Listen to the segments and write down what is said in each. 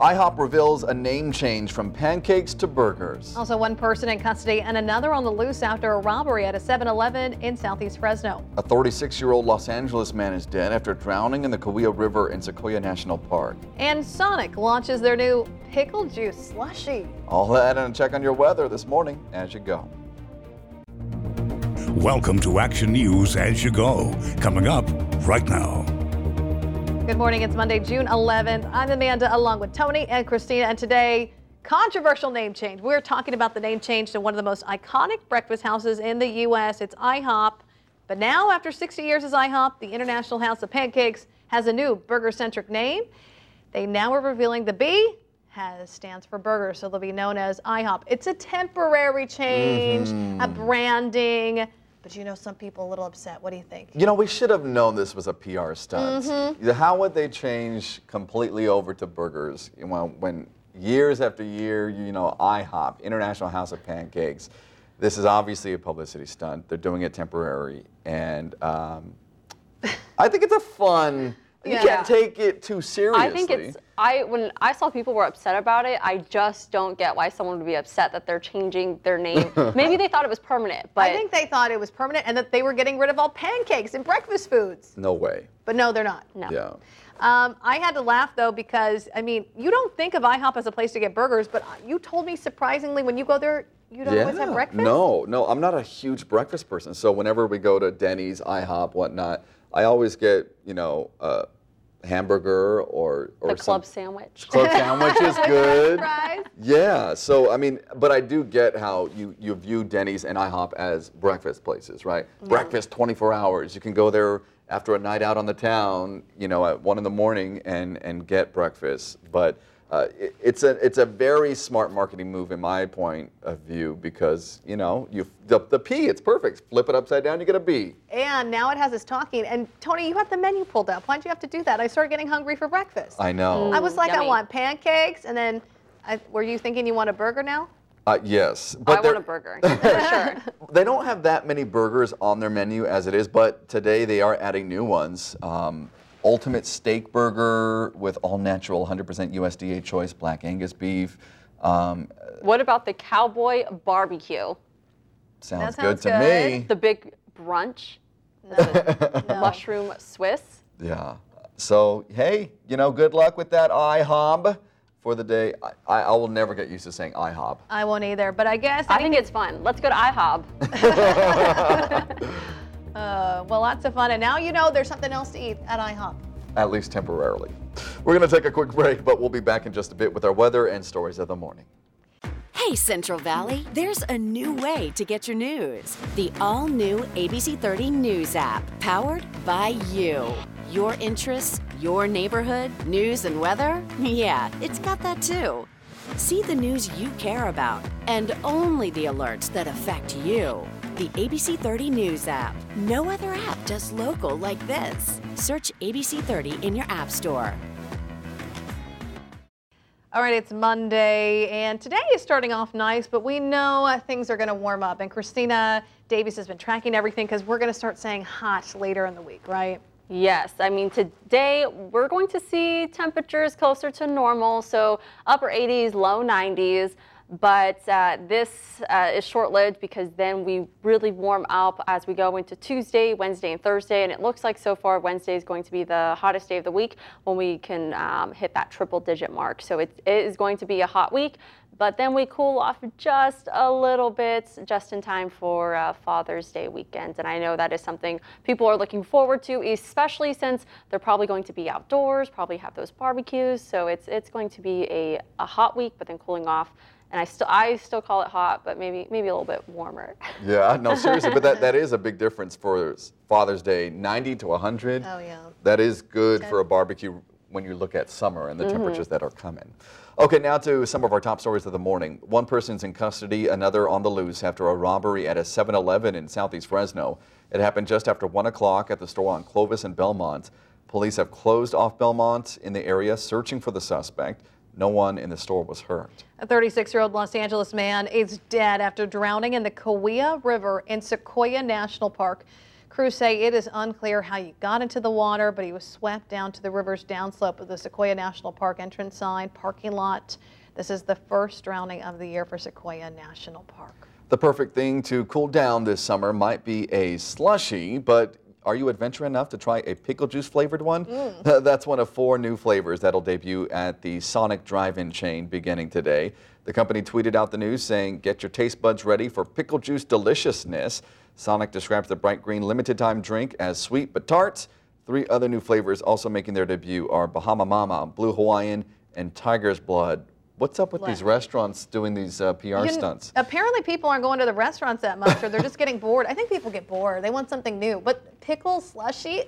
IHOP reveals a name change from pancakes to burgers. Also, one person in custody and another on the loose after a robbery at a 7 Eleven in southeast Fresno. A 36 year old Los Angeles man is dead after drowning in the Kaweah River in Sequoia National Park. And Sonic launches their new pickle juice slushy. All that and a check on your weather this morning as you go. Welcome to Action News as you go. Coming up right now. Good morning. It's Monday, June 11th. I'm Amanda along with Tony and Christina, and today, controversial name change. We're talking about the name change to one of the most iconic breakfast houses in the U.S. It's IHOP. But now, after 60 years as IHOP, the International House of Pancakes has a new burger centric name. They now are revealing the B has stands for burger, so they'll be known as IHOB. It's a temporary change, a mm-hmm. branding. But you know, some people a little upset. What do you think? You know, we should have known this was a PR stunt. How would they change completely over to burgers you know, when years after year, you know, IHOP, International House of Pancakes, this is obviously a publicity stunt. They're doing it temporary. And um, I think it's a fun, you Yeah. can't take it too seriously. I think it's I when I saw people were upset about it, I just don't get why someone would be upset that they're changing their name. Maybe they thought it was permanent, but I think they thought it was permanent and that they were getting rid of all pancakes and breakfast foods. No way. But no, they're not. no. Yeah. Um, I had to laugh though because I mean, you don't think of IHOP as a place to get burgers, but you told me surprisingly when you go there, you don't always have breakfast. No, no, I'm not a huge breakfast person. So whenever we go to Denny's, IHOP, whatnot, I always get, you know, a hamburger or or The club some sandwich. club sandwich is good. Yeah. So I mean, but I do get how you you view Denny's and IHOP as breakfast places, right? Breakfast 24 hours. You can go there after a night out on the town, you know, at one in the morning and and get breakfast. But uh, it, it's a it's a very smart marketing move in my point of view because you know you the, the P it's perfect. Flip it upside down, you get a B. And now it has us talking. And Tony, you have the menu pulled up. Why'd you have to do that? I started getting hungry for breakfast. I know. I was like, I want pancakes, and then I, were you thinking you want a burger now? Uh, yes, I want a burger sure. They don't have that many burgers on their menu as it is, but today they are adding new ones. Um, Ultimate Steak Burger with all natural 100% USDA choice black Angus beef. Um, What about the cowboy barbecue? sounds, sounds good to good. me. The big brunch, No. no. mushroom Swiss. Yeah. So, hey, you know, good luck with that IHOB for the day. I, I, I will never get used to saying IHOB. I won't either. But I guess I think it's fun. Let's go to IHOB. Uh, well, lots of fun. And now you know there's something else to eat at IHOP. at least temporarily. We're going to take a quick break, but we'll be back in just a bit with our weather and stories of the morning. Hey, Central Valley, there's a new way to get your news. The all new ABC 30 News app, powered by you. Your interests, your neighborhood, news and weather? Yeah, it's got that too. See the news you care about and only the alerts that affect you. The ABC 30 News app. No other app does local like this. Search ABC 30 in your App Store. All right, it's Monday, and today is starting off nice, but we know uh, things are going to warm up. And Christina Davies has been tracking everything because we're going to start saying hot later in the week, right? Yes, I mean, today we're going to see temperatures closer to normal, so upper 80s, low 90s. But uh, this uh, is short lived because then we really warm up as we go into Tuesday, Wednesday, and Thursday. And it looks like so far Wednesday is going to be the hottest day of the week when we can um, hit that triple digit mark. So it, it is going to be a hot week. But then we cool off just a little bit, just in time for uh, Father's Day weekend. And I know that is something people are looking forward to, especially since they're probably going to be outdoors, probably have those barbecues. So it's it's going to be a, a hot week, but then cooling off. And I still I still call it hot, but maybe maybe a little bit warmer. Yeah, no, seriously, but that, that is a big difference for Father's Day 90 to 100. Oh, yeah. That is good for a barbecue when you look at summer and the mm-hmm. temperatures that are coming. Okay, now to some of our top stories of the morning. One person's in custody, another on the loose after a robbery at a 7 Eleven in southeast Fresno. It happened just after 1 o'clock at the store on Clovis and Belmont. Police have closed off Belmont in the area, searching for the suspect. No one in the store was hurt. A 36 year old Los Angeles man is dead after drowning in the Kaweah River in Sequoia National Park. Crews say it is unclear how he got into the water, but he was swept down to the river's downslope of the Sequoia National Park entrance sign parking lot. This is the first drowning of the year for Sequoia National Park. The perfect thing to cool down this summer might be a slushy, but are you adventurous enough to try a pickle juice flavored one? Mm. That's one of four new flavors that'll debut at the Sonic Drive-In chain beginning today. The company tweeted out the news saying, "Get your taste buds ready for pickle juice deliciousness." Sonic describes the bright green limited time drink as sweet but tart. Three other new flavors also making their debut are Bahama Mama, Blue Hawaiian, and Tiger's Blood. What's up with these restaurants doing these uh, PR You can- stunts? Apparently, people aren't going to the restaurants that much, or they're just getting bored. I think people get bored. They want something new. But pickle slushy,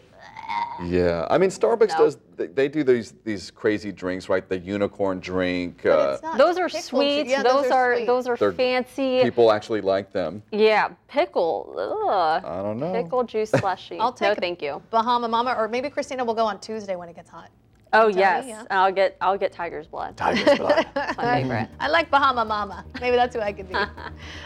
Yeah, I mean Starbucks No. does. They, they do these these crazy drinks, right? The unicorn drink. Uh, Those are pickle juice. sweet. Yeah, those, are sweet. those are They're- fancy. people actually like them. Yeah, pickle. Ugh. I don't know. Pickle juice slushy. I'll take no, thank you. Bahama Mama, or maybe Christina will go on Tuesday when it gets hot. Oh Tony, yes, yeah. I'll get I'll get tiger's blood. Tiger's blood. That's my favorite. I like Bahama Mama. Maybe that's who I could be. All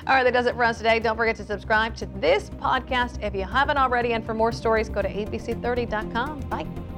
right, that does it for us today. Don't forget to subscribe to this podcast if you haven't already. And for more stories, go to abc30.com. Bye.